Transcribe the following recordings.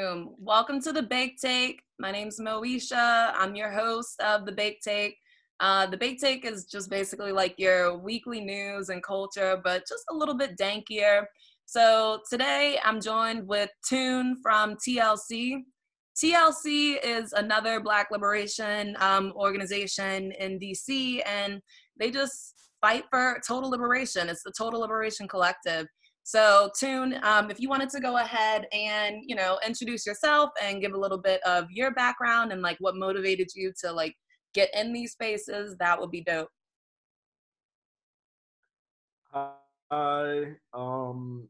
Boom. Welcome to the Baked Take. My name's Moesha. I'm your host of the Baked Take. Uh, the Baked Take is just basically like your weekly news and culture, but just a little bit dankier. So today I'm joined with Tune from TLC. TLC is another Black liberation um, organization in DC, and they just fight for total liberation. It's the Total Liberation Collective. So, Tune, um, if you wanted to go ahead and you know introduce yourself and give a little bit of your background and like what motivated you to like get in these spaces, that would be dope. Hi, um,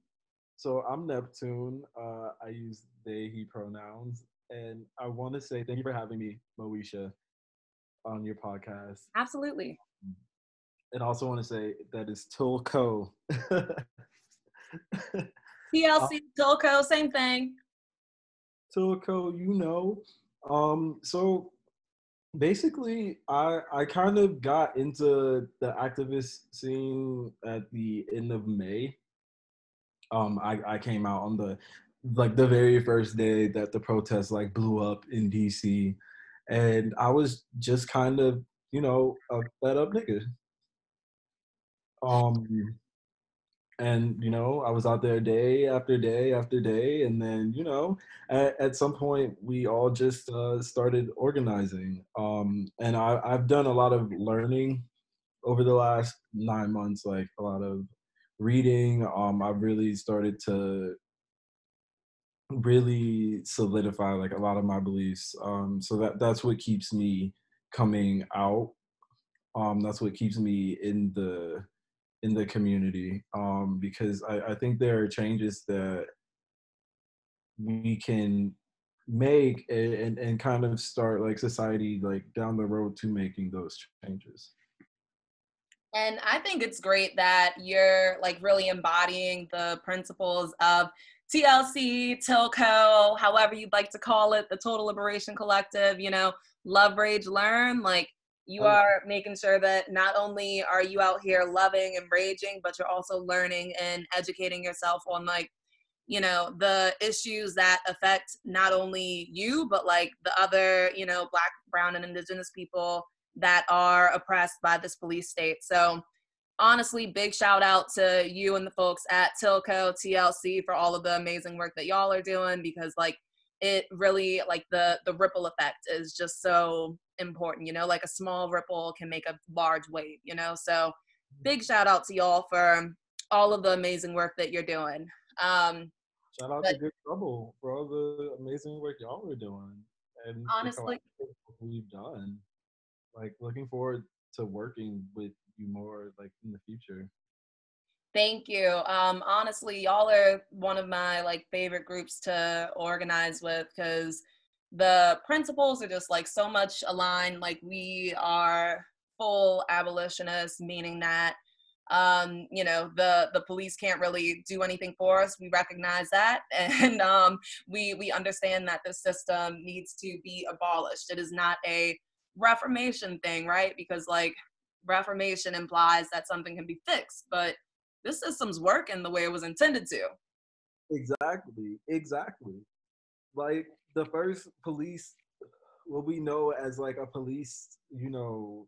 so I'm Neptune. Uh, I use they, he pronouns, and I want to say thank you for having me, Moesha, on your podcast. Absolutely. And also want to say that is Tilco. TLC, Tilco, same thing. Tilco, you know. Um, so basically I I kind of got into the activist scene at the end of May. Um, I, I came out on the like the very first day that the protest like blew up in DC, and I was just kind of you know a fed up nigga. Um, and you know i was out there day after day after day and then you know at, at some point we all just uh, started organizing. Um, and I, i've done a lot of learning over the last nine months like a lot of reading. Um, i've really started to really solidify like a lot of my beliefs um, so that that's what keeps me coming out. Um, that's what keeps me in the in the community um, because I, I think there are changes that we can make and, and, and kind of start like society like down the road to making those changes. And i think it's great that you're like really embodying the principles of tlc tilco however you'd like to call it the total liberation collective you know love rage learn like you are making sure that not only are you out here loving and raging but you're also learning and educating yourself on like you know the issues that affect not only you but like the other you know black brown and indigenous people that are oppressed by this police state. So honestly big shout out to you and the folks at tilco tlc for all of the amazing work that y'all are doing because like it really like the the ripple effect is just so important you know like a small ripple can make a large wave you know? So big shout out to y'all for all of the amazing work that you're doing. Um shout out but, to good trouble for all the amazing work y'all are doing and honestly we've done. Like looking forward to working with you more like in the future. Thank you. Um, honestly, y'all are one of my like favorite groups to organize with because the principles are just like so much aligned. Like we are full abolitionists, meaning that um, you know the the police can't really do anything for us. We recognize that, and um, we we understand that the system needs to be abolished. It is not a reformation thing, right? Because like reformation implies that something can be fixed, but this system's working the way it was intended to. Exactly, exactly. Like the first police, what we know as like a police, you know,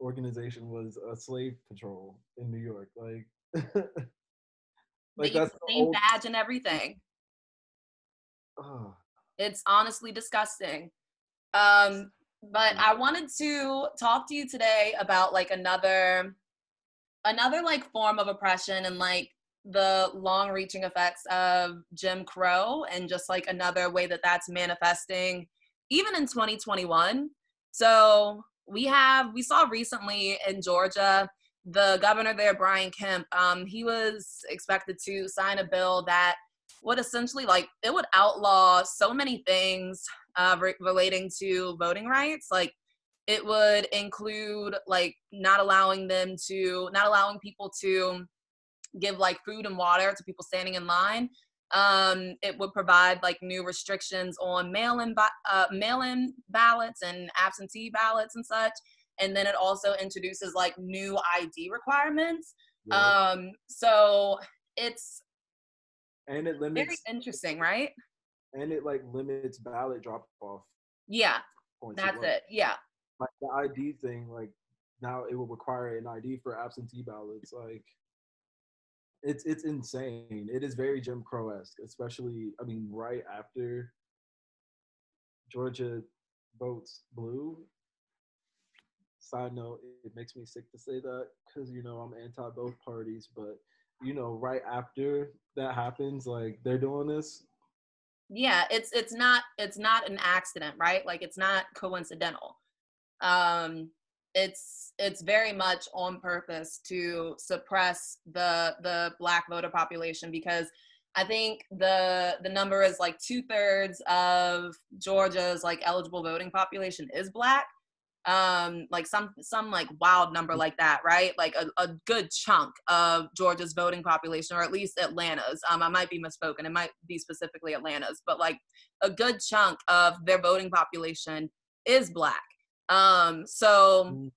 organization was a slave patrol in New York. Like, like that's the same old... badge and everything. Oh. It's honestly disgusting. Um, but I wanted to talk to you today about like another another like form of oppression and like the long reaching effects of Jim Crow and just like another way that that's manifesting even in 2021. So we have, we saw recently in Georgia, the governor there, Brian Kemp, um, he was expected to sign a bill that would essentially like, it would outlaw so many things uh, re- relating to voting rights. Like it would include like not allowing them to not allowing people to give like food and water to people standing in line um, it would provide like new restrictions on mail-in uh, mail-in ballots and absentee ballots and such and then it also introduces like new id requirements yeah. um, so it's and it limits very interesting right and it like limits ballot drop off. Yeah, that's it. Yeah, like the ID thing, like now it will require an ID for absentee ballots. Like it's it's insane. It is very Jim Crow esque, especially I mean right after Georgia votes blue. Side note, it makes me sick to say that because you know I'm anti both parties, but you know right after that happens, like they're doing this. Yeah, it's it's not it's not an accident, right? Like it's not coincidental. Um, it's it's very much on purpose to suppress the the black voter population because I think the the number is like two thirds of Georgia's like eligible voting population is black. Um, like some some like wild number like that, right? Like a, a good chunk of Georgia's voting population, or at least Atlanta's. Um, I might be misspoken. It might be specifically Atlanta's, but like a good chunk of their voting population is black. Um, so mm.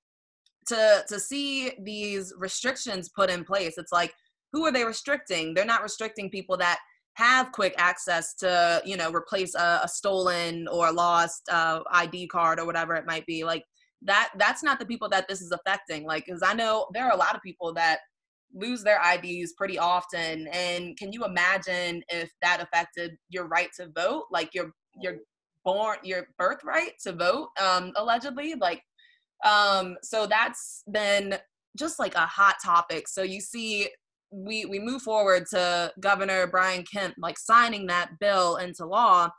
to to see these restrictions put in place, it's like who are they restricting? They're not restricting people that have quick access to you know replace a, a stolen or lost uh, id card or whatever it might be like that that's not the people that this is affecting like because i know there are a lot of people that lose their ids pretty often and can you imagine if that affected your right to vote like your your born your birthright to vote um allegedly like um so that's been just like a hot topic. So you see we we move forward to governor brian kemp like signing that bill into law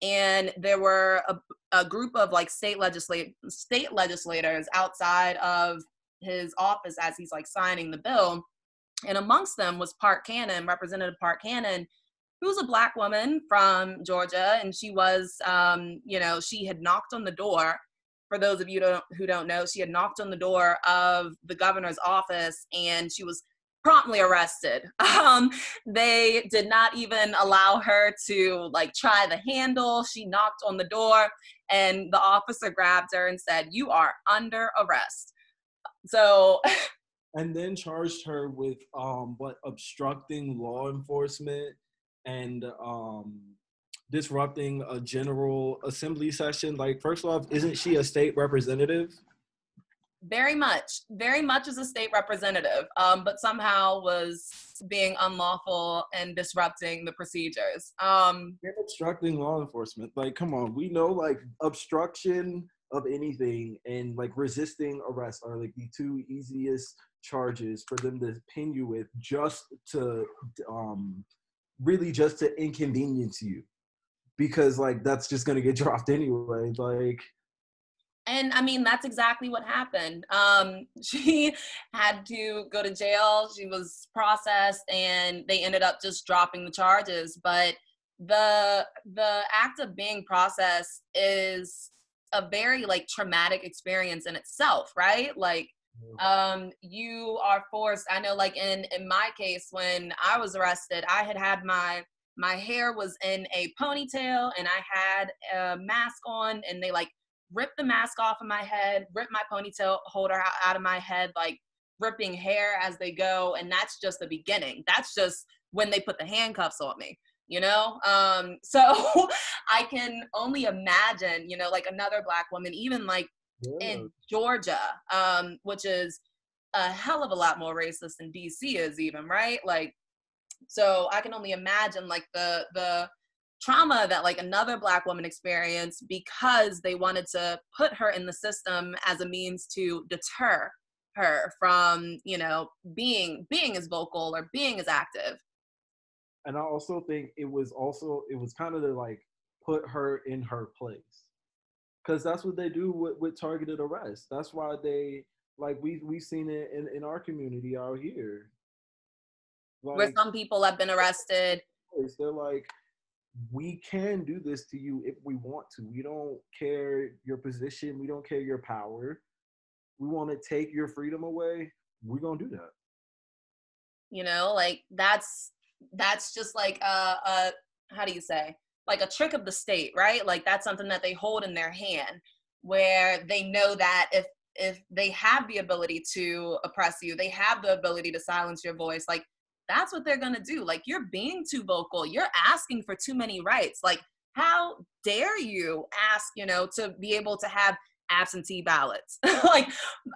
and there were a, a group of like state legislate state legislators outside of his office as he's like signing the bill and amongst them was park cannon representative park cannon who's a black woman from Georgia, and she was, um, you know, she had knocked on the door. For those of you don't, who don't know, she had knocked on the door of the governor's office, and she was promptly arrested. Um, they did not even allow her to like try the handle. She knocked on the door, and the officer grabbed her and said, "You are under arrest." So. and then charged her with um what obstructing law enforcement and um, disrupting a general assembly session. Like, first off, isn't she a state representative? Very much, very much as a state representative, um, but somehow was being unlawful and disrupting the procedures. Um, You're obstructing law enforcement. Like, come on, we know like obstruction of anything and like resisting arrest are like the two easiest charges for them to pin you with just to um really just to inconvenience you because like that's just gonna get dropped anyway like and i mean that's exactly what happened. Um she had to go to jail. She was processed and they ended up just dropping the charges. But the the act of being processed is a very like traumatic experience in itself right? Like um you are forced i know like in in my case when i was arrested i had had my my hair was in a ponytail and i had a mask on and they like ripped the mask off of my head ripped my ponytail holder out, of my head like ripping hair as they go and that's just the beginning. That's just when they put the handcuffs on me you know? Um so i can only imagine you know like another black woman even like yeah. in Georgia, um, which is a hell of a lot more racist than DC is even, right? Like, so I can only imagine like the the trauma that like another black woman experienced because they wanted to put her in the system as a means to deter her from you know being being as vocal or being as active and i also think it was also it was kind of to like put her in her place because that's what they do with, with targeted arrests. That's why they like we we've seen it in, in our community out here. Like, Where some people have been arrested. They're like, we can do this to you if we want to. We don't care your position. We don't care your power. We want to take your freedom away. We're gonna do that. You know, like that's that's just like a, a how do you say? Like a trick of the state, right? Like that's something that they hold in their hand where they know that if if they have the ability to oppress you, they have the ability to silence your voice, like that's what they're going to do. Like you're being too vocal, you're asking for too many rights. Like how dare you ask, you know, to be able to have absentee ballots? like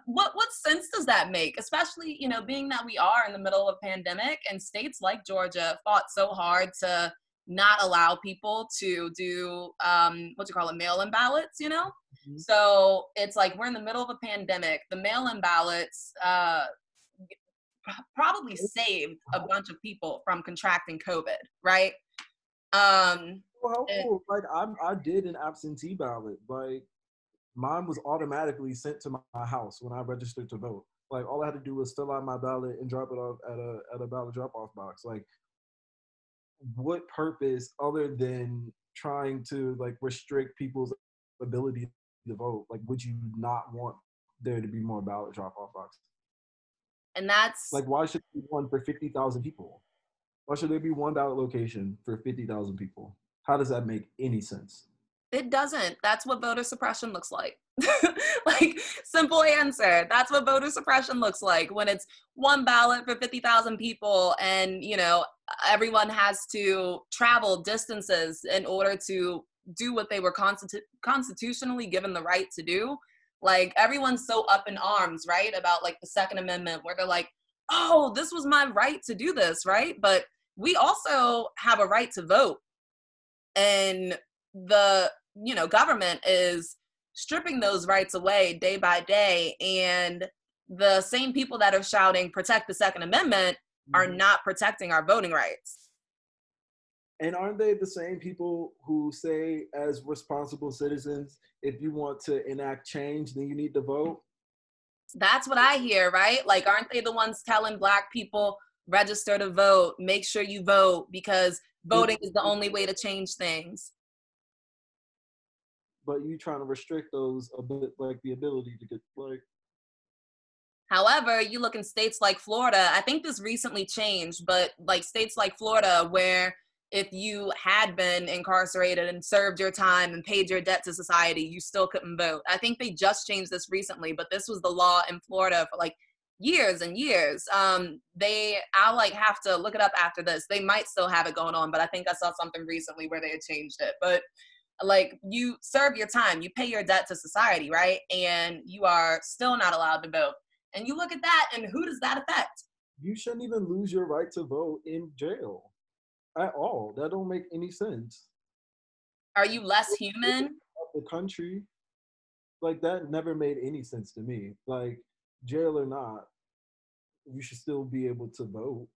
what what sense does that make? Especially, you know, being that we are in the middle of pandemic and states like Georgia fought so hard to not allow people to do um what do you call it mail-in ballots you know mm-hmm. so it's like we're in the middle of a pandemic the mail-in ballots uh probably saved a bunch of people from contracting covid right um well, helpful. like I'm, I did an absentee ballot. Like mine was automatically sent to my house when I registered to vote. Like all I had to do was fill out my ballot and drop it off at a at a ballot drop off box. Like what purpose other than trying to like restrict people's ability to vote? Like would you not want there to be more ballot drop off boxes? And that's like why should there be one for fifty thousand people? Why should there be one ballot location for fifty thousand people? How does that make any sense? It doesn't. That's what voter suppression looks like. like, simple answer. That's what voter suppression looks like when it's one ballot for 50,000 people and, you know, everyone has to travel distances in order to do what they were constitu- constitutionally given the right to do. Like, everyone's so up in arms, right? About like the Second Amendment, where they're like, oh, this was my right to do this, right? But we also have a right to vote. And the you know government is stripping those rights away day by day and the same people that are shouting protect the second amendment are mm-hmm. not protecting our voting rights. And aren't they the same people who say as responsible citizens if you want to enact change then you need to vote? That's what i hear right? Like aren't they the ones telling black people register to vote make sure you vote because voting is the only way to change things? But you trying to restrict those a bit like the ability to get like However, you look in states like Florida, I think this recently changed, but like states like Florida, where if you had been incarcerated and served your time and paid your debt to society, you still couldn't vote. I think they just changed this recently, but this was the law in Florida for like years and years. Um, they, I'll like have to look it up after this. They might still have it going on, but I think I saw something recently where they had changed it. But like you serve your time, you pay your debt to society, right? And you are still not allowed to vote. And you look at that, and who does that affect? You shouldn't even lose your right to vote in jail at all. That don't make any sense. Are you less human? The country, like that, never made any sense to me. Like jail or not, you should still be able to vote.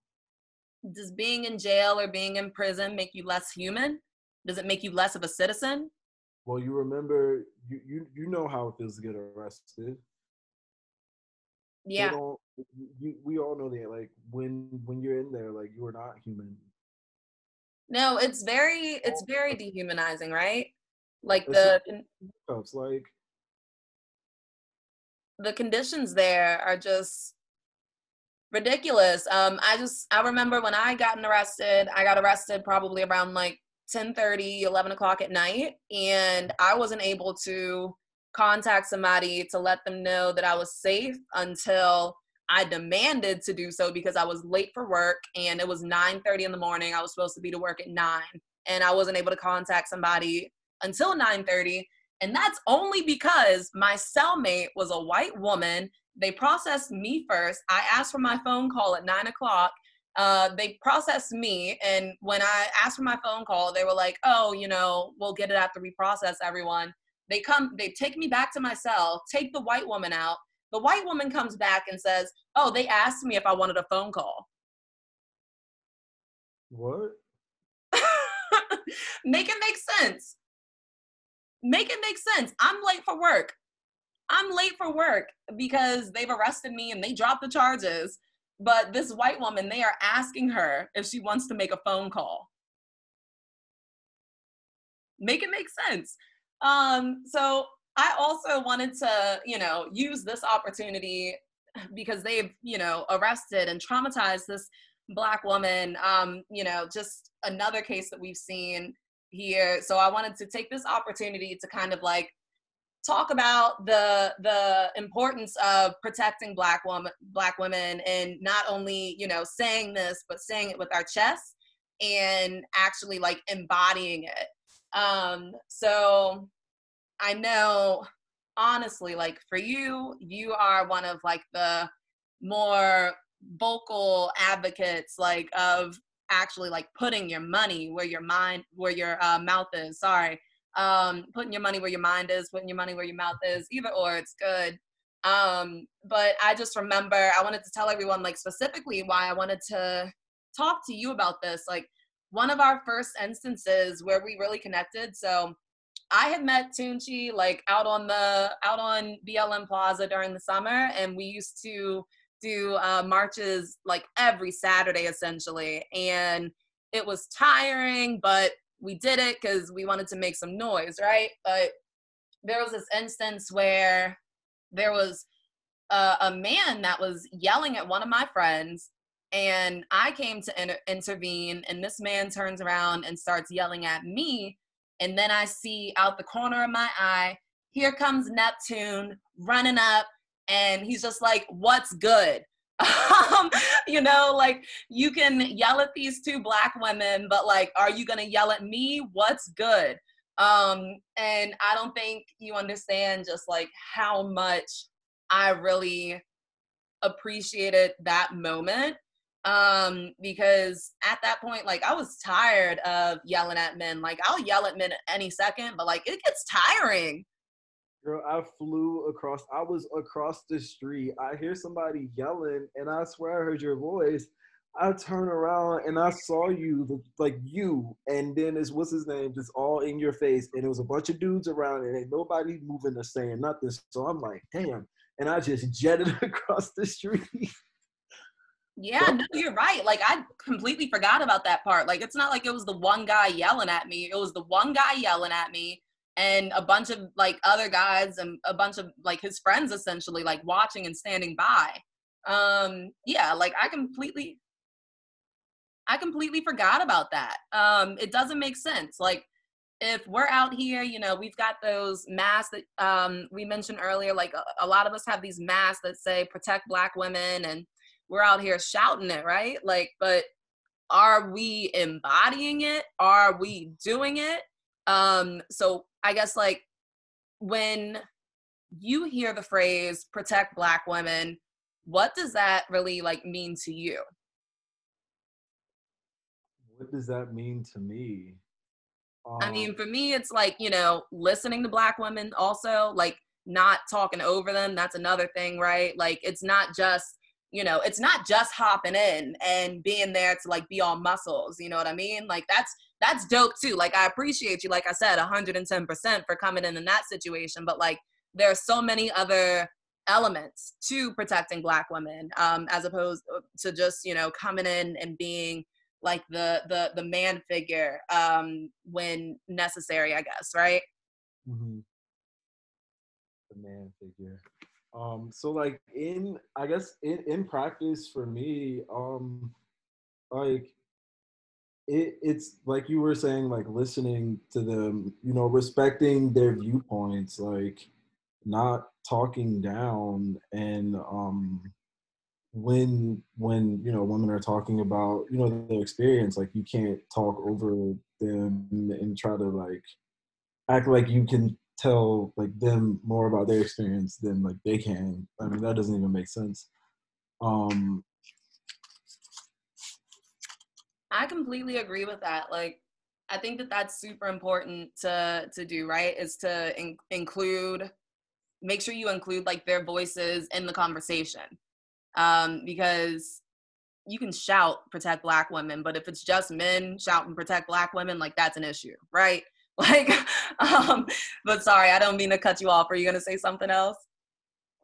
Does being in jail or being in prison make you less human? Does it make you less of a citizen? Well, you remember you you, you know how it feels to get arrested. Yeah. You, we all know that like when when you're in there like you are not human. No, it's very it's very dehumanizing, right? Like the it's like the conditions there are just ridiculous. Um, I just I remember when I gotten arrested, I got arrested probably around like 10 30 11 o'clock at night and i wasn't able to contact somebody to let them know that i was safe until i demanded to do so because i was late for work and it was 9 30 in the morning. I was supposed to be to work at 9 and i wasn't able to contact somebody until 9 30 and that's only because my cellmate was a white woman. They processed me first. I asked for my phone call at 9 o'clock. Uh, they processed me. And when I asked for my phone call, they were like, oh, you know, we'll get it after we process everyone. They come, they take me back to my cell, take the white woman out. The white woman comes back and says, oh, they asked me if I wanted a phone call. What? make it make sense. Make it make sense. I'm late for work. I'm late for work because they've arrested me and they dropped the charges but this white woman, they are asking her if she wants to make a phone call. Make it make sense. Um, so I also wanted to, you know, use this opportunity because they've, you know, arrested and traumatized this black woman. Um, you know, just another case that we've seen here. So I wanted to take this opportunity to kind of like talk about the the importance of protecting black woman black women and not only you know saying this but saying it with our chest and actually like embodying it Um, so I know honestly, like for you, you are one of like the more vocal advocates like of actually like putting your money where your mind where your uh, mouth is sorry. Um putting your money where your mind is putting your money where your mouth is either or it's good. Um but i just remember i wanted to tell everyone like specifically why i wanted to talk to you about this like one of our first instances where we really connected. So i had met tunchi like out on the out on blm plaza during the summer and we used to do uh, marches like every saturday essentially. And it was tiring but we did it because we wanted to make some noise right? But there was this instance where there was a, a man that was yelling at one of my friends and I came to inter- intervene, and this man turns around and starts yelling at me. And then I see out the corner of my eye, here comes Neptune running up, and he's just like, What's good? um, you know, like you can yell at these two black women, but like, are you gonna yell at me? What's good? Um, and I don't think you understand just like how much I really appreciated that moment. Um, because at that point, like I was tired of yelling at men. Like I'll yell at men any second, but like it gets tiring. Girl, I flew across. I was across the street. I hear somebody yelling, and I swear I heard your voice. I turn around and I saw you, like you, and then it's what's his name, just all in your face, and it was a bunch of dudes around, and ain't nobody moving or saying nothing. So I'm like, damn, and I just jetted across the street. Yeah, no, you're right. Like I completely forgot about that part. Like it's not like it was the one guy yelling at me. It was the one guy yelling at me and a bunch of like other guys and a bunch of like his friends essentially like watching and standing by. Um yeah, like I completely I completely forgot about that. Um, it doesn't make sense. Like, if we're out here, you know, we've got those masks that um, we mentioned earlier. Like, a, a lot of us have these masks that say protect Black women, and we're out here shouting it, right? Like, but are we embodying it? Are we doing it? Um, so, I guess, like, when you hear the phrase protect Black women, what does that really like mean to you? what does that mean to me? Um, I mean, for me, it's like, you know, listening to black women also, like not talking over them. That's another thing, right? Like, it's not just, you know, it's not just hopping in and being there to like be all muscles. You know what I mean? Like, that's, that's dope too. Like, I appreciate you, like I said, 110% for coming in in that situation. But like, there are so many other elements to protecting black women um, as opposed uh, to just, you know, coming in and being like the the the man figure um when necessary i guess right mm-hmm. the man figure um so like in i guess in in practice for me um like it, it's like you were saying like listening to them you know respecting their viewpoints like not talking down and um when when you know women are talking about you know their experience like you can't talk over them and try to like act like you can tell like them more about their experience than like they can. I mean that doesn't even make sense. Um i completely agree with that. Like i think that that's super important to to do right is to in- include make sure you include like their voices in the conversation. Um, because you can shout protect black women, but if it's just men shouting protect black women, like that's an issue, right? Like, um, but sorry, I don't mean to cut you off. Are you gonna say something else?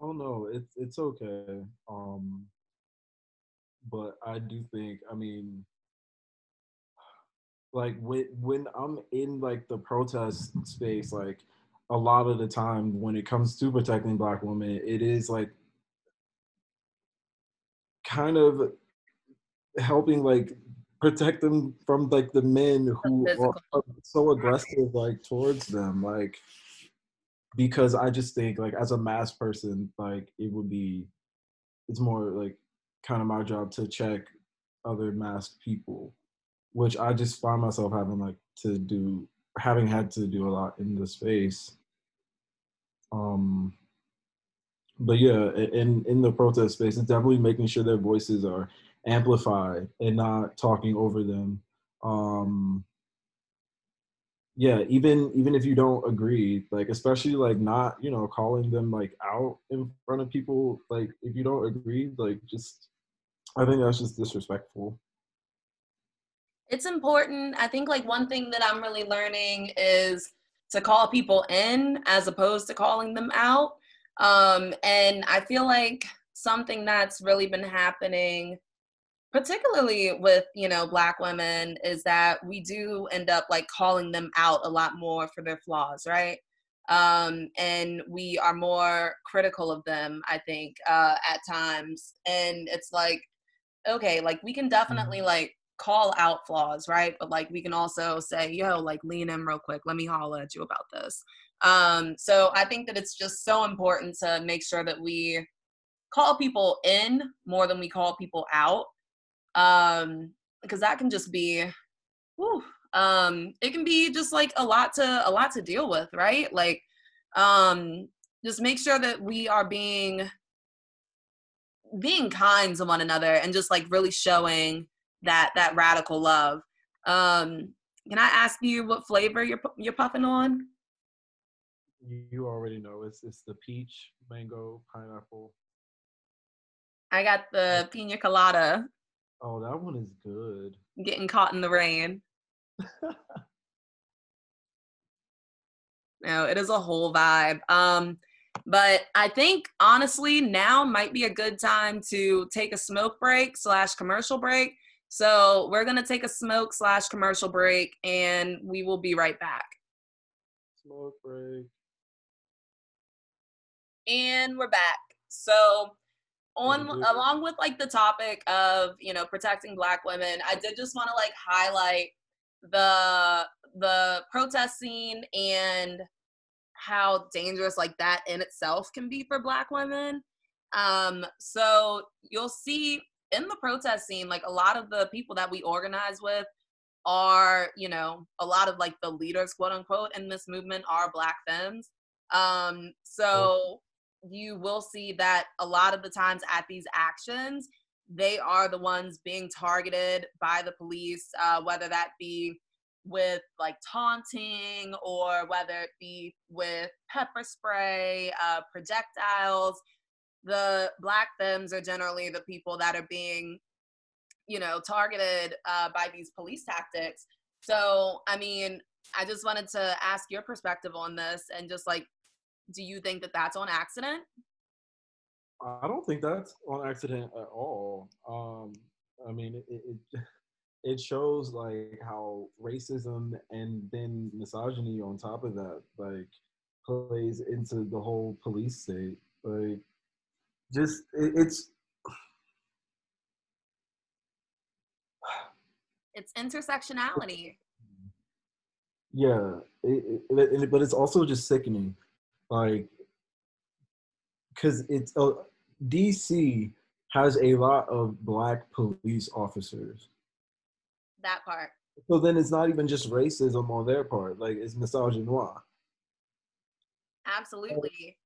Oh no, it's it's okay. Um, but I do think, I mean, like when when I'm in like the protest space, like a lot of the time when it comes to protecting black women, it is like kind of helping like protect them from like the men who are so aggressive like towards them like because i just think like as a masc person like it would be it's more like kind of my job to check other masked people which i just find myself having like to do having had to do a lot in the space. Um, but yeah, in in the protest space, it's definitely making sure their voices are amplified and not talking over them. Um, yeah, even even if you don't agree, like especially like not you know calling them like out in front of people, like if you don't agree, like just I think that's just disrespectful. It's important. I think like one thing that I'm really learning is to call people in as opposed to calling them out. Um, and I feel like something that's really been happening particularly with you know black women is that we do end up like calling them out a lot more for their flaws right? Um, and we are more critical of them i think uh, at times. And it's like okay like we can definitely mm-hmm. like call out flaws right? But like we can also say yo like lean in real quick. Let me holler at you about this. Um, so i think that it's just so important to make sure that we call people in more than we call people out um because that can just be whew, um it can be just like a lot to a lot to deal with right? Like um just make sure that we are being being kind to one another and just like really showing that that radical love. Um can i ask you what flavor you're you're puffing on? You already know it's it's the peach mango pineapple. I got the pina colada Oh, that one is good. Getting caught in the rain. no, it is a whole vibe. Um, but I think honestly now might be a good time to take a smoke break slash commercial break. So we're gonna take a smoke slash commercial break, and we will be right back. Smoke break. And we're back. So on along with like the topic of you know protecting black women i did just want to like highlight the the protest scene and how dangerous like that in itself can be for black women. Um so you'll see in the protest scene like a lot of the people that we organize with are you know a lot of like the leaders quote unquote in this movement are black femmes. Um so you will see that a lot of the times at these actions, they are the ones being targeted by the police, uh, whether that be with like taunting or whether it be with pepper spray, uh, projectiles. The black femmes are generally the people that are being, you know, targeted uh, by these police tactics. So, I mean, I just wanted to ask your perspective on this and just like do you think that that's on accident? I don't think that's on accident at all. Um, I mean, it, it it shows like how racism and then misogyny on top of that like plays into the whole police state. Like, just it, it's it's intersectionality. Yeah, it, it, but it's also just sickening like because it's uh, DC has a lot of black police officers. That part. So then it's not even just racism on their part, like it's misogynoir. Absolutely.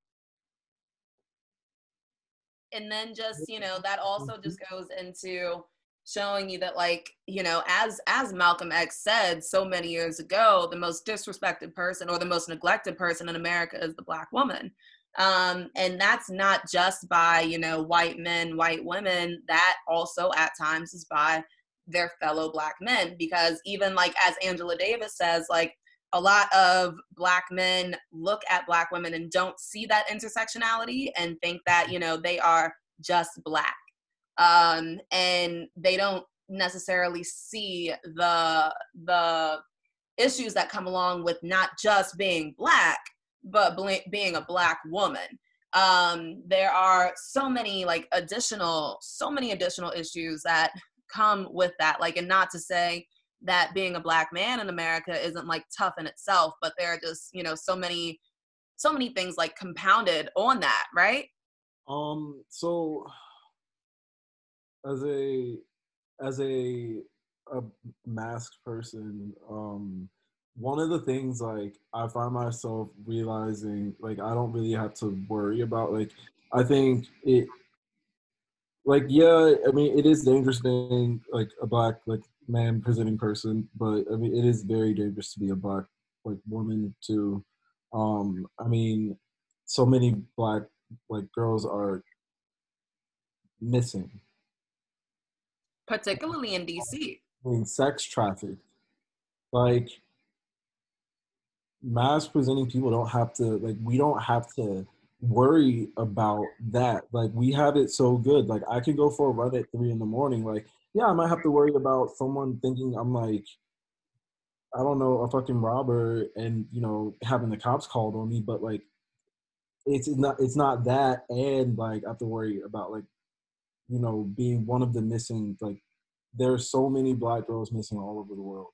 And then just, you know, that also just goes into showing you that like you know as as malcolm x said so many years ago the most disrespected person or the most neglected person in america is the black woman. Um and that's not just by you know white men white women. That also at times is by their fellow black men because even like as angela davis says like a lot of black men look at black women and don't see that intersectionality and think that you know they are just black um, and they don't necessarily see the the issues that come along with not just being black but bl- being a black woman. Um, there are so many like additional so many additional issues that come with that. Like and not to say that being a black man in america isn't like tough in itself but there are just you know so many so many things like compounded on that right? Um so as a as a a masked person, um, one of the things like I find myself realizing like I don't really have to worry about like I think it like yeah I mean it is dangerous being like a black like man presenting person but I mean it is very dangerous to be a black like woman too. Um I mean so many black like girls are missing particularly in DC being sex trafficked like masc presenting people don't have to like we don't have to worry about that. Like we have it so good. Like i can go for a run at three in the morning. Like yeah i might have to worry about someone thinking i'm like i don't know a fucking robber and you know having the cops called on me but like it's not it's not that and like i have to worry about like you know being one of the missing like there's so many black girls missing all over the world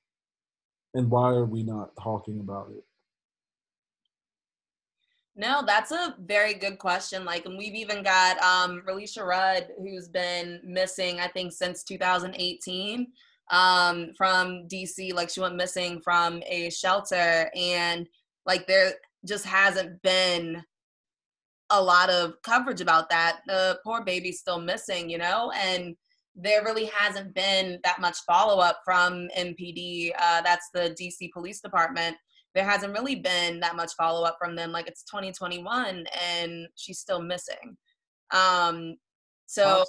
and why are we not talking about it no, that's a very good question. Like, and we've even got um, Relisha Rudd, who's been missing, I think, since 2018 um, from DC. Like, she went missing from a shelter, and like, there just hasn't been a lot of coverage about that. The poor baby's still missing, you know, and there really hasn't been that much follow up from MPD. Uh, that's the DC Police Department there hasn't really been that much follow up from them. Like it's 2021 and she's still missing. Um, so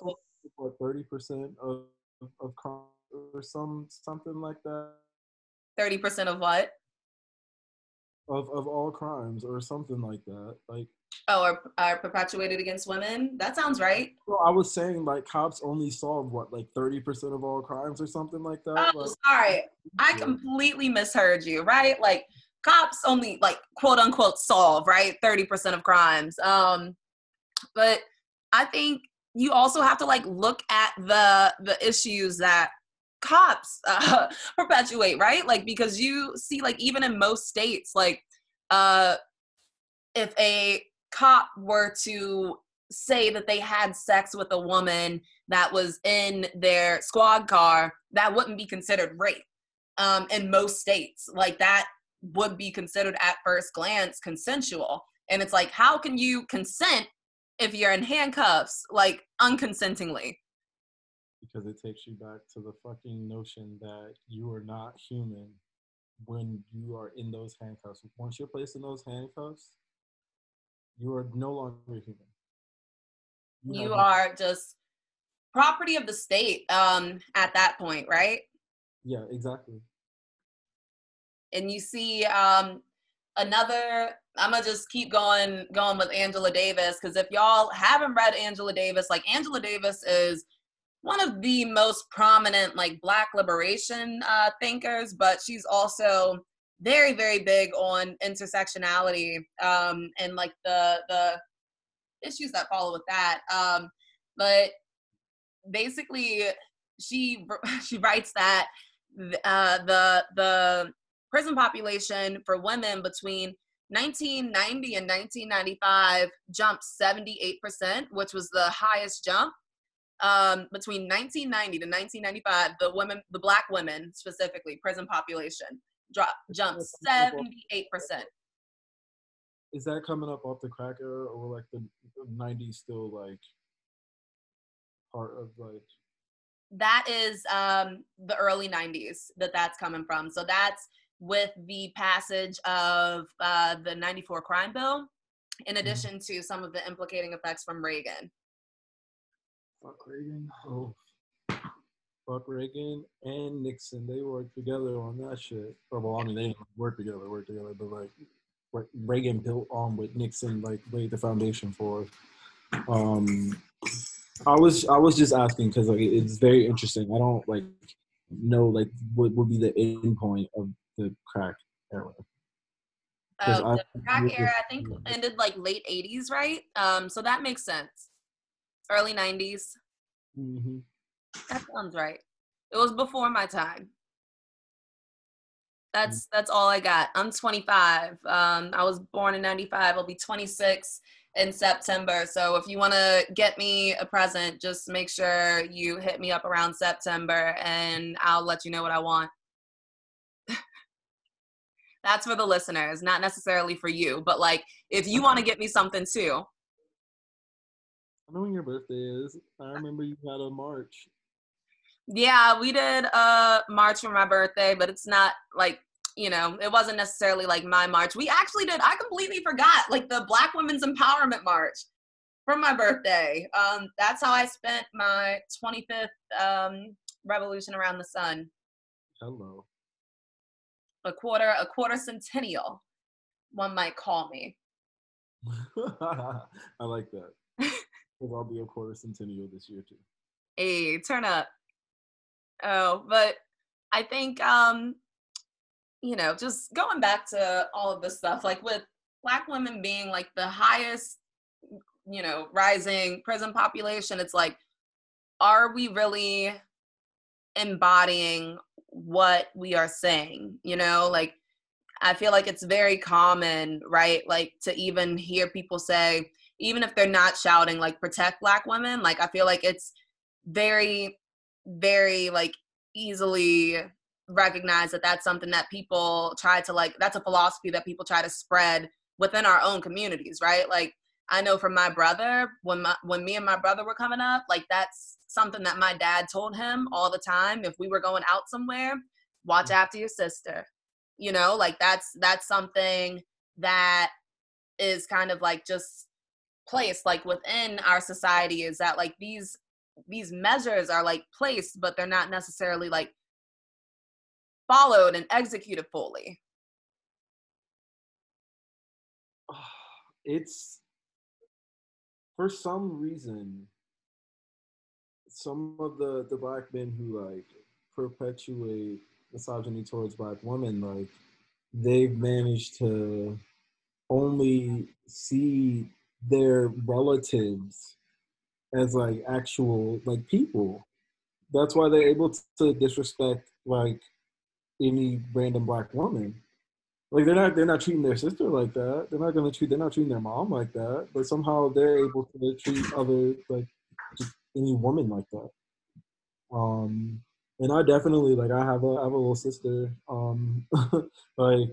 what thirty percent of of crime or some something like that. Thirty percent of what? Of of all crimes or something like that. Like oh, are are perpetuated against women? That sounds right. Well, I was saying like cops only solve what like thirty percent of all crimes or something like that. Oh, like, sorry, I completely misheard you. Right, like cops only like quote unquote solve right 30% of crimes um but i think you also have to like look at the the issues that cops uh, perpetuate right like because you see like even in most states like uh if a cop were to say that they had sex with a woman that was in their squad car that wouldn't be considered rape um in most states like that would be considered at first glance consensual. And it's like, how can you consent if you're in handcuffs, like unconsentingly? Because it takes you back to the fucking notion that you are not human when you are in those handcuffs. Once you're placed in those handcuffs, you are no longer human. You, you are just property of the state um, at that point, right? Yeah, exactly and you see um, another i'm gonna just keep going going with angela davis because if y'all haven't read angela davis like angela davis is one of the most prominent like black liberation uh, thinkers but she's also very very big on intersectionality um, and like the the issues that follow with that um, but basically she she writes that uh, the the prison population for women between 1990 and 1995 jumped 78%, which was the highest jump. Um, between 1990 to 1995, the women, the black women specifically, prison population dropped jumped 78%. Is that coming up off the crack era or like the 90s still like part of like that is um the early 90s that that's coming from so that's with the passage of uh, the 94 crime bill, in mm-hmm. addition to some of the implicating effects from Reagan. Fuck Reagan. Oh. Fuck Reagan and Nixon. They worked together on that shit. Or, well, I mean, they didn't work together, work together, but like Reagan built on what Nixon like laid the foundation for. Um, I was I was just asking because like it's very interesting. I don't like know like what would be the end point of the crack era. Oh, the crack era, I think, ended like late '80s, right? Um, so that makes sense. Early '90s. Mm-hmm. That sounds right. It was before my time. That's mm-hmm. that's all I got. I'm 25. Um, I was born in '95. I'll be 26 in September. So if you want to get me a present, just make sure you hit me up around September, and I'll let you know what I want. That's for the listeners, not necessarily for you. But like, if you want to get me something too. I know when your birthday is. I remember you had a march. Yeah, we did a march for my birthday, but it's not like you know, it wasn't necessarily like my march. We actually did. I completely forgot like the Black Women's Empowerment March for my birthday. Um, that's how I spent my 25th um, revolution around the sun. Hello. A quarter, a quarter centennial, one might call me. I like that. Because I'll be a quarter centennial this year too. Hey, turn up. Oh, but I think um, you know, just going back to all of this stuff, like with black women being like the highest, you know, rising prison population, it's like, are we really embodying what we are saying? You know, like I feel like it's very common, right? Like to even hear people say, even if they're not shouting, like protect black women, like I feel like it's very, very like easily recognize that that's something that people try to like that's a philosophy that people try to spread within our own communities right like i know from my brother when my when me and my brother were coming up like that's something that my dad told him all the time if we were going out somewhere watch mm. after your sister you know like that's that's something that is kind of like just placed like within our society is that like these these measures are like placed but they're not necessarily like followed and executed fully? It's for some reason some of the the black men who like perpetuate misogyny towards black women like they've managed to only see their relatives as like actual like people that's why they're able to disrespect like any random black woman. Like they're not they're not treating their sister like that. They're not gonna treat they're not treating their mom like that. But somehow they're able to treat other like any woman like that. Um and I definitely like I have a I have a little sister. Um like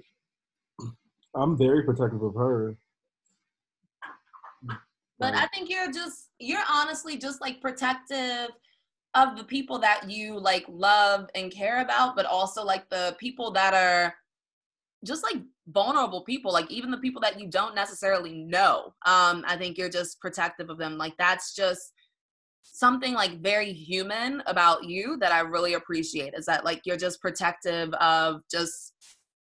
I'm very protective of her. But I think you're just you're honestly just like protective of the people that you like love and care about, but also like the people that are just like vulnerable people, like even the people that you don't necessarily know. Um, I think you're just protective of them. Like that's just something like very human about you that I really appreciate is that like you're just protective of just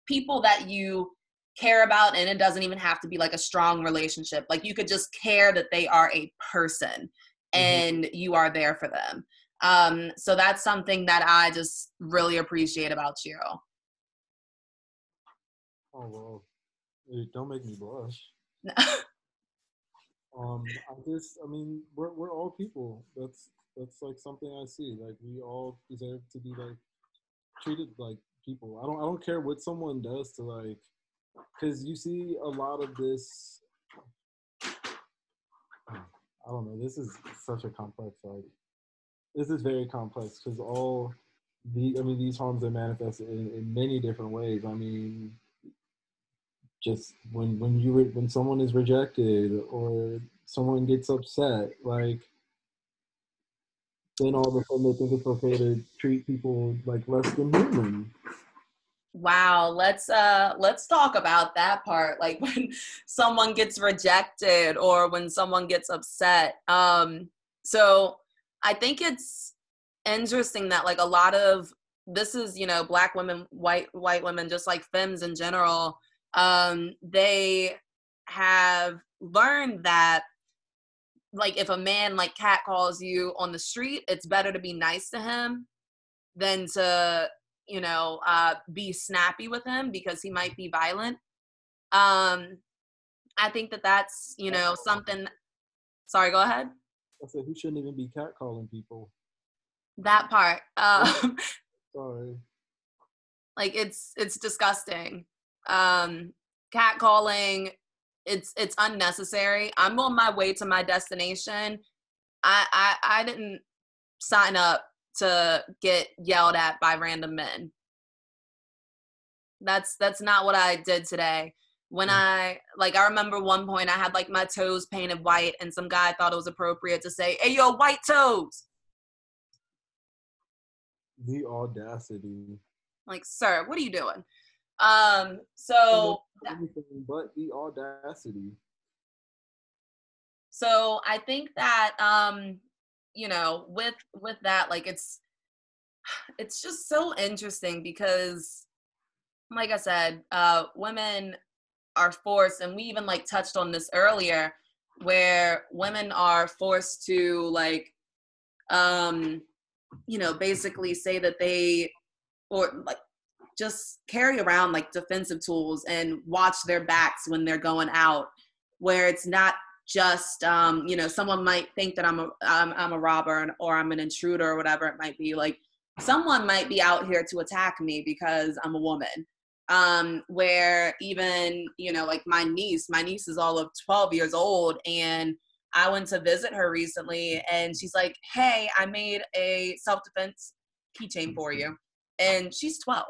people that you care about and it doesn't even have to be like a strong relationship like you could just care that they are a person mm-hmm. and mm-hmm. you are there for them um, so that's something that I just really appreciate about you. Oh well, don't make me blush. um, I just, I mean, we're we're all people. That's that's like something I see. Like we all deserve to be like treated like people. I don't I don't care what someone does to like, because you see a lot of this. I don't know. This is such a complex like this is very complex because all the I mean these harms are manifested in, in many different ways. I mean, just when when you re, when someone is rejected or someone gets upset, like then all of a sudden they think it's okay to treat people like less than human. Wow, let's uh let's talk about that part like when someone gets rejected or when someone gets upset. Um so I think it's interesting that like a lot of this is you know black women white white women just like femmes in general um they have learned that like if a man like cat calls you on the street it's better to be nice to him than to you know uh be snappy with him because he might be violent um i think that that's you know something sorry go ahead I said he shouldn't even be catcalling people. That part. Um, Sorry. Like it's it's disgusting. Um, catcalling. It's it's unnecessary. I'm on my way to my destination. I I, I didn't sign up to get yelled at by random men. That's that's not what I did today. When mm. I like I remember one point I had like my toes painted white and some guy thought it was appropriate to say, Hey yo, white toes. The audacity. Like, sir, what are you doing? Um, so but the audacity. So I think that um, you know, with with that, like it's it's just so interesting because like I said, uh women are forced and we even like touched on this earlier where women are forced to like um you know basically say that they or like just carry around like defensive tools and watch their backs when they're going out where it's not just um you know someone might think that i'm a i'm, I'm a robber or i'm an intruder or whatever it might be like someone might be out here to attack me because i'm a woman. Um where even you know like my niece my niece is all of 12 years old and i went to visit her recently and she's like hey i made a self-defense keychain for you and she's 12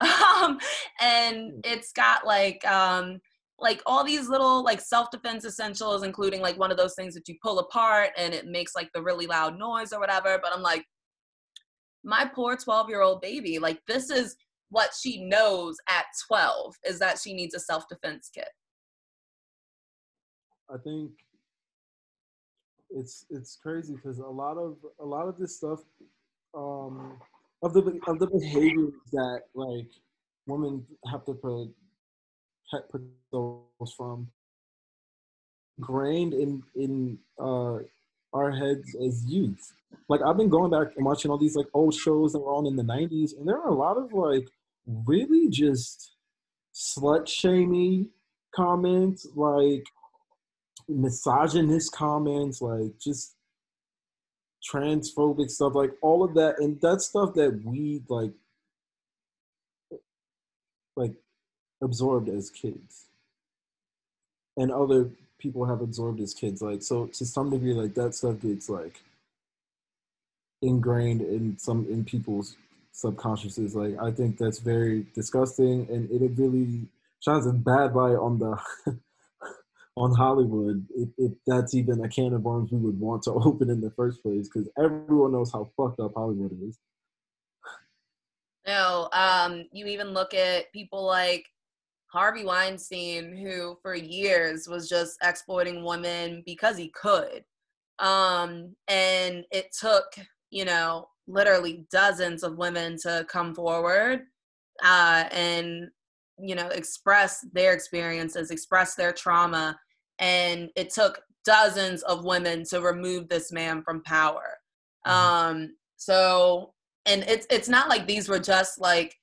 um, and hmm. it's got like um, like all these little like self-defense essentials including like one of those things that you pull apart and it makes like the really loud noise or whatever but i'm like my poor 12 year old baby like this is what she knows at 12 is that she needs a self-defense kit. I think it's it's crazy because a lot of a lot of this stuff um of the of the behaviors that like women have to put put those from ingrained in in uh, our heads as youth. Like I've been going back and watching all these like old shows that were on in the '90s, and there are a lot of like really just slut shaming comments, like misogynist comments, like just transphobic stuff, like all of that, and that stuff that we like, like absorbed as kids, and other people have absorbed as kids. Like so, to some degree, like that stuff gets like ingrained in some in people's subconsciouses. Like I think that's very disgusting, and it really shines a bad light on the on Hollywood if, if, that's even a can of worms we would want to open in the first place because everyone knows how fucked up Hollywood is. No, um, you even look at people like Harvey Weinstein, who for years was just exploiting women because he could. Um, and it took, you know, literally dozens of women to come forward uh, and, you know, express their experiences, express their trauma, and it took dozens of women to remove this man from power. Mm-hmm. Um, so, and it's it's not like these were just like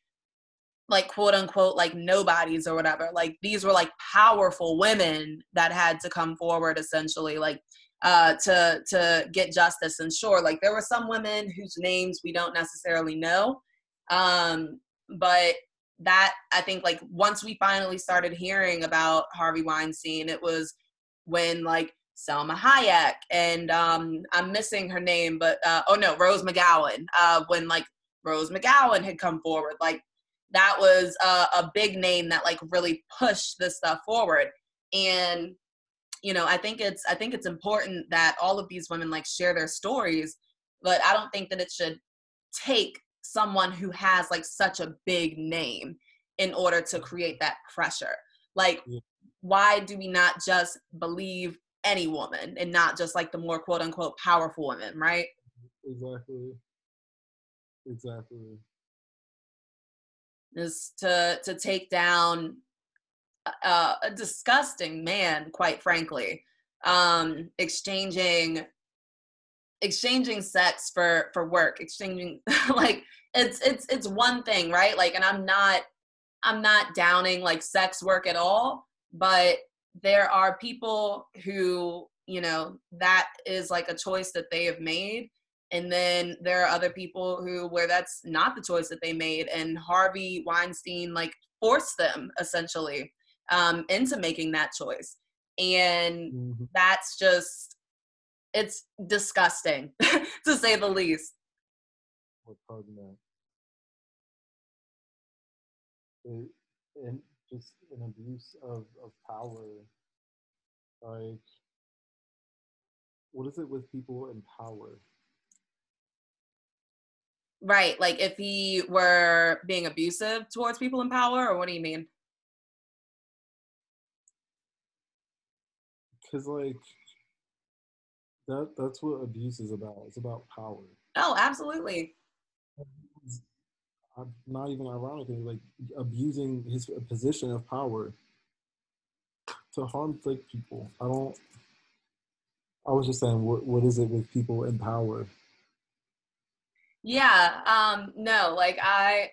like quote unquote like nobodies or whatever. Like these were like powerful women that had to come forward essentially, like uh, to to get justice. And sure, like there were some women whose names we don't necessarily know, um, but that I think like once we finally started hearing about Harvey Weinstein, it was when like Salma Hayek and um, I'm missing her name, but uh, oh no, Rose McGowan. Uh, when like Rose McGowan had come forward, like that was a, a big name that like really pushed this stuff forward. And you know, I think it's I think it's important that all of these women like share their stories, but I don't think that it should take someone who has like such a big name in order to create that pressure. Like yeah why do we not just believe any woman and not just like the more quote unquote powerful women, right? Exactly. Exactly. Is to to take down uh, a disgusting man, quite frankly. Um, exchanging exchanging sex for for work, exchanging like it's it's it's one thing, right? Like, and I'm not I'm not downing like sex work at all, but there are people who you know that is like a choice that they have made and then there are other people who where that's not the choice that they made and harvey weinstein like forced them essentially um, into making that choice and mm-hmm. that's just it's disgusting to say the least it, and just an abuse of, of power. Like, what is it with people in power? Right. Like if he were being abusive towards people in power, or what do you mean? Because like that that's what abuse is about. It's about power. Oh, absolutely. Not even ironically, like abusing his position of power to harm like people. I don't. I was just saying, what what is it with people in power? Yeah. Um. No. Like I.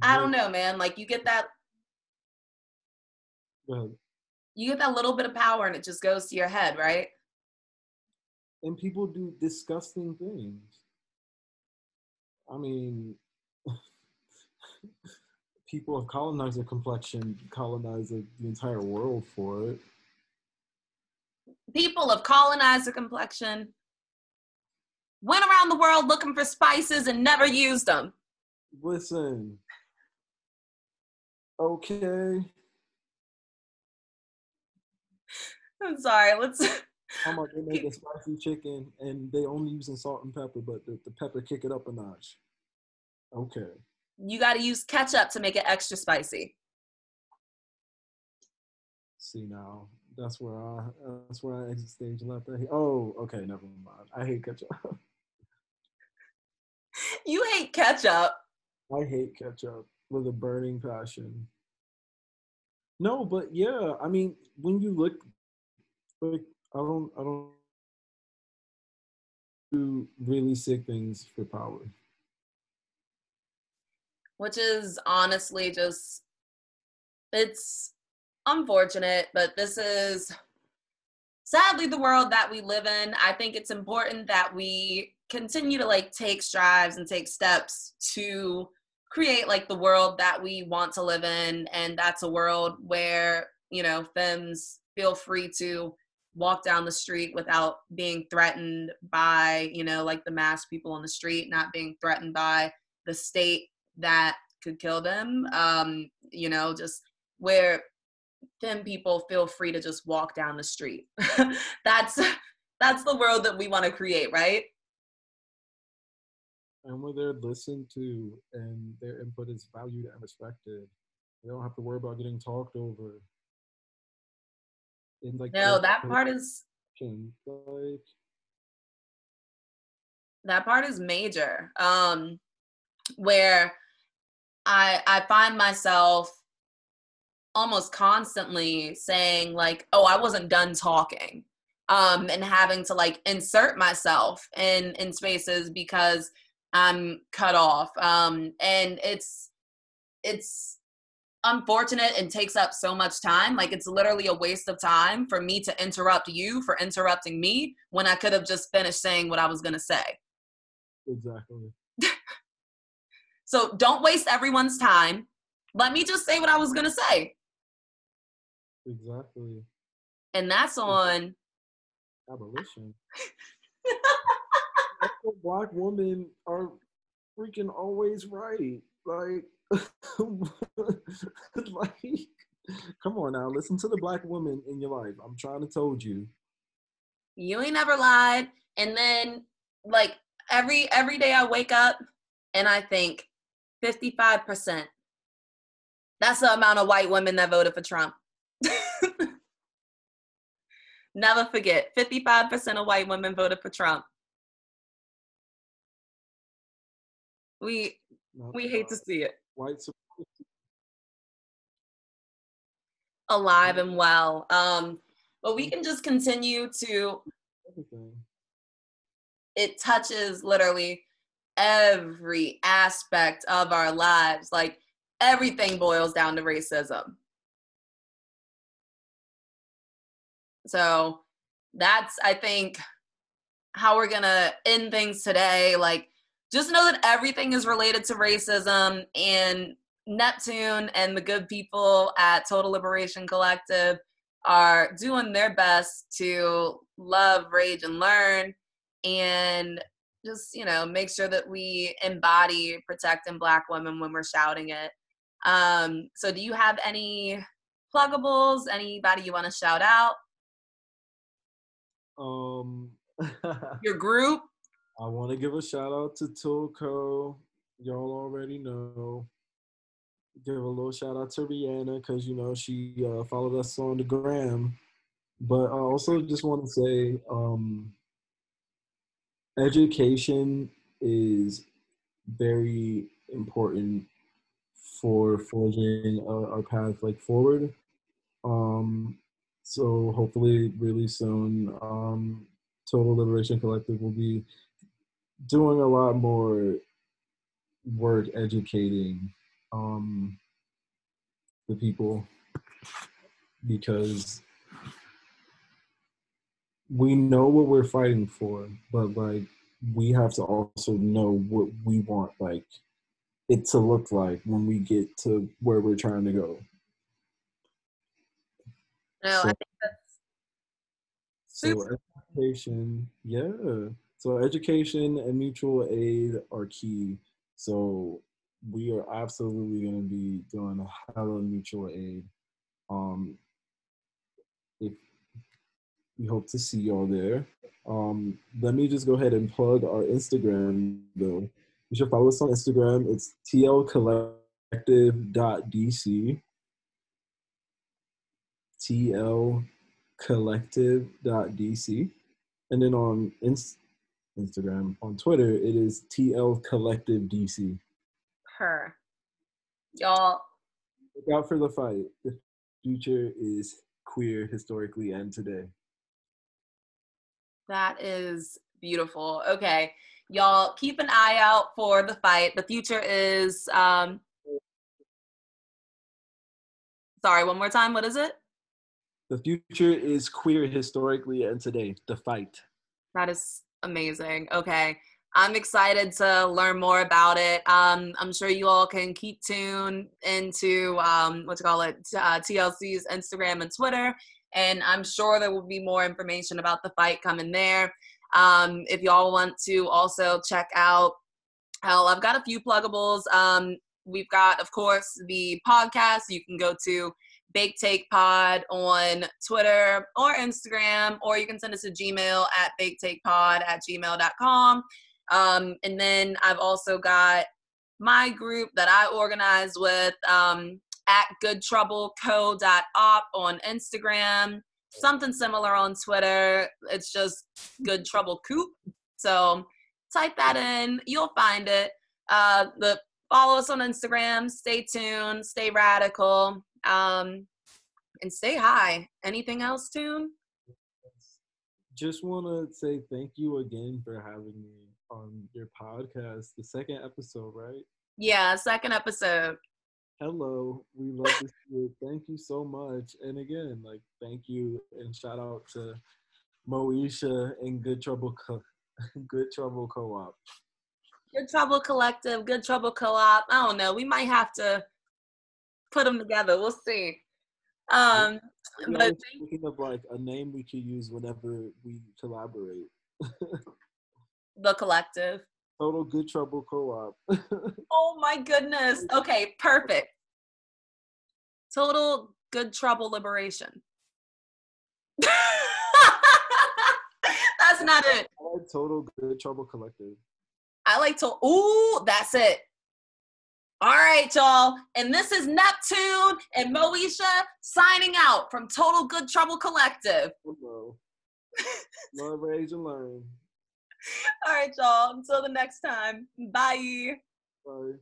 I don't know, man. Like you get that. You get that little bit of power, and it just goes to your head, right? and people do disgusting things. I mean, people have colonized colonizer complexion colonized the entire world for it. People have colonized colonizer complexion went around the world looking for spices and never used them. Listen. Okay. I'm sorry. Let's how much they make a spicy chicken and they only using salt and pepper, but the, the pepper kick it up a notch. Okay. You got to use ketchup to make it extra spicy. See now, that's where I that's where I exit stage left. I hate, oh, okay, never mind. I hate ketchup. you hate ketchup. I hate ketchup with a burning passion. No, but yeah, I mean, when you look like I don't I don't do really sick things for power. Which is honestly just it's unfortunate, but this is sadly the world that we live in. I think it's important that we continue to like take strides and take steps to create like the world that we want to live in and that's a world where you know femmes feel free to walk down the street without being threatened by you know like the masc people on the street not being threatened by the state that could kill them um you know just where then people feel free to just walk down the street. That's that's the world that we want to create right and where they're listened to and their input is valued and respected. They don't have to worry about getting talked over. In like no that part is like that part is major um where i i find myself almost constantly saying like oh i wasn't done talking um and having to like insert myself in in spaces because i'm cut off um and it's it's unfortunate and takes up so much time. Like it's literally a waste of time for me to interrupt you for interrupting me when I could have just finished saying what I was going to say. Exactly. so don't waste everyone's time. Let me just say what I was going to say. Exactly. And that's on abolition. black women are freaking always right. Like like, come on now, listen to the black woman in your life. I'm trying to told you. You ain't never lied. And then like every every day I wake up and I think 55%. That's the amount of white women that voted for Trump. Never forget, 55% of white women voted for Trump. We Not we hate to see it white supremacy alive and well. Um, but we can just continue to. Everything. It touches literally every aspect of our lives. Like everything boils down to racism. So that's, I think, how we're gonna end things today. Like just know that everything is related to racism and Neptune and the good people at Total Liberation Collective are doing their best to love, rage, and learn and just, you know, make sure that we embody protecting Black women when we're shouting it. Um, so do you have any pluggables? Anybody you want to shout out? Um, your group. I want to give a shout out to Tulco. Y'all already know. Give a little shout out to Rihanna because you know she uh, followed us on the gram. But I also just want to say, um, education is very important for forging our, our path like forward. Um, so hopefully, really soon, um, Total Liberation Collective will be doing a lot more work educating um, the people because we know what we're fighting for, but like we have to also know what we want like it to look like when we get to where we're trying to go. No, so, I think that's super. So education, yeah. So education and mutual aid are key. So we are absolutely going to be doing a hell of mutual aid. Um, if we hope to see y'all there. Um, let me just go ahead and plug our Instagram though. You should follow us on Instagram. It's tlcollective.dc. tlcollective.dc. And then on Inst- Instagram, on Twitter, it is TL Collective DC. Her. Y'all. Look out for the fight. The future is queer historically and today. That is beautiful. Okay. Y'all keep an eye out for the fight. The future is um Sorry, one more time. What is it? The future is queer historically and today. The fight. That is amazing. Okay. I'm excited to learn more about it. Um, I'm sure you all can keep tuned into um, what to call it, uh, TLC's Instagram and Twitter and I'm sure there will be more information about the fight coming there. Um, if y'all want to also check out, hell, I've got a few pluggables. Um, we've got, of course, the podcast. You can go to Baked Take Pod on Twitter or Instagram, or you can send us a Gmail at bakedtakepod at gmail.com. Um, and then I've also got my group that I organize with. Um, at goodtroubleco.op on Instagram, something similar on Twitter. It's just Good Trouble Coop. So type that in, you'll find it. Uh, the follow us on Instagram. Stay tuned. Stay radical. Um, and say hi. Anything else, Tune? Just want to say thank you again for having me on your podcast. The second episode, right? Yeah, second episode hello we love you thank you so much and again like thank you and shout out to moesha and good trouble Co- good trouble co-op good trouble collective good trouble co-op i don't know we might have to put them together we'll see um but thinking of like a name we could use whenever we collaborate the collective Total Good Trouble Co-op. oh my goodness. Okay, perfect. Total Good Trouble Liberation. That's not it. Total Good Trouble Collective. I like to. Ooh, that's it. All right, y'all. And this is Neptune and Moesha signing out from Total Good Trouble Collective. Hello. Love, rage, and learn. All right, y'all. Until the next time. Bye. Bye.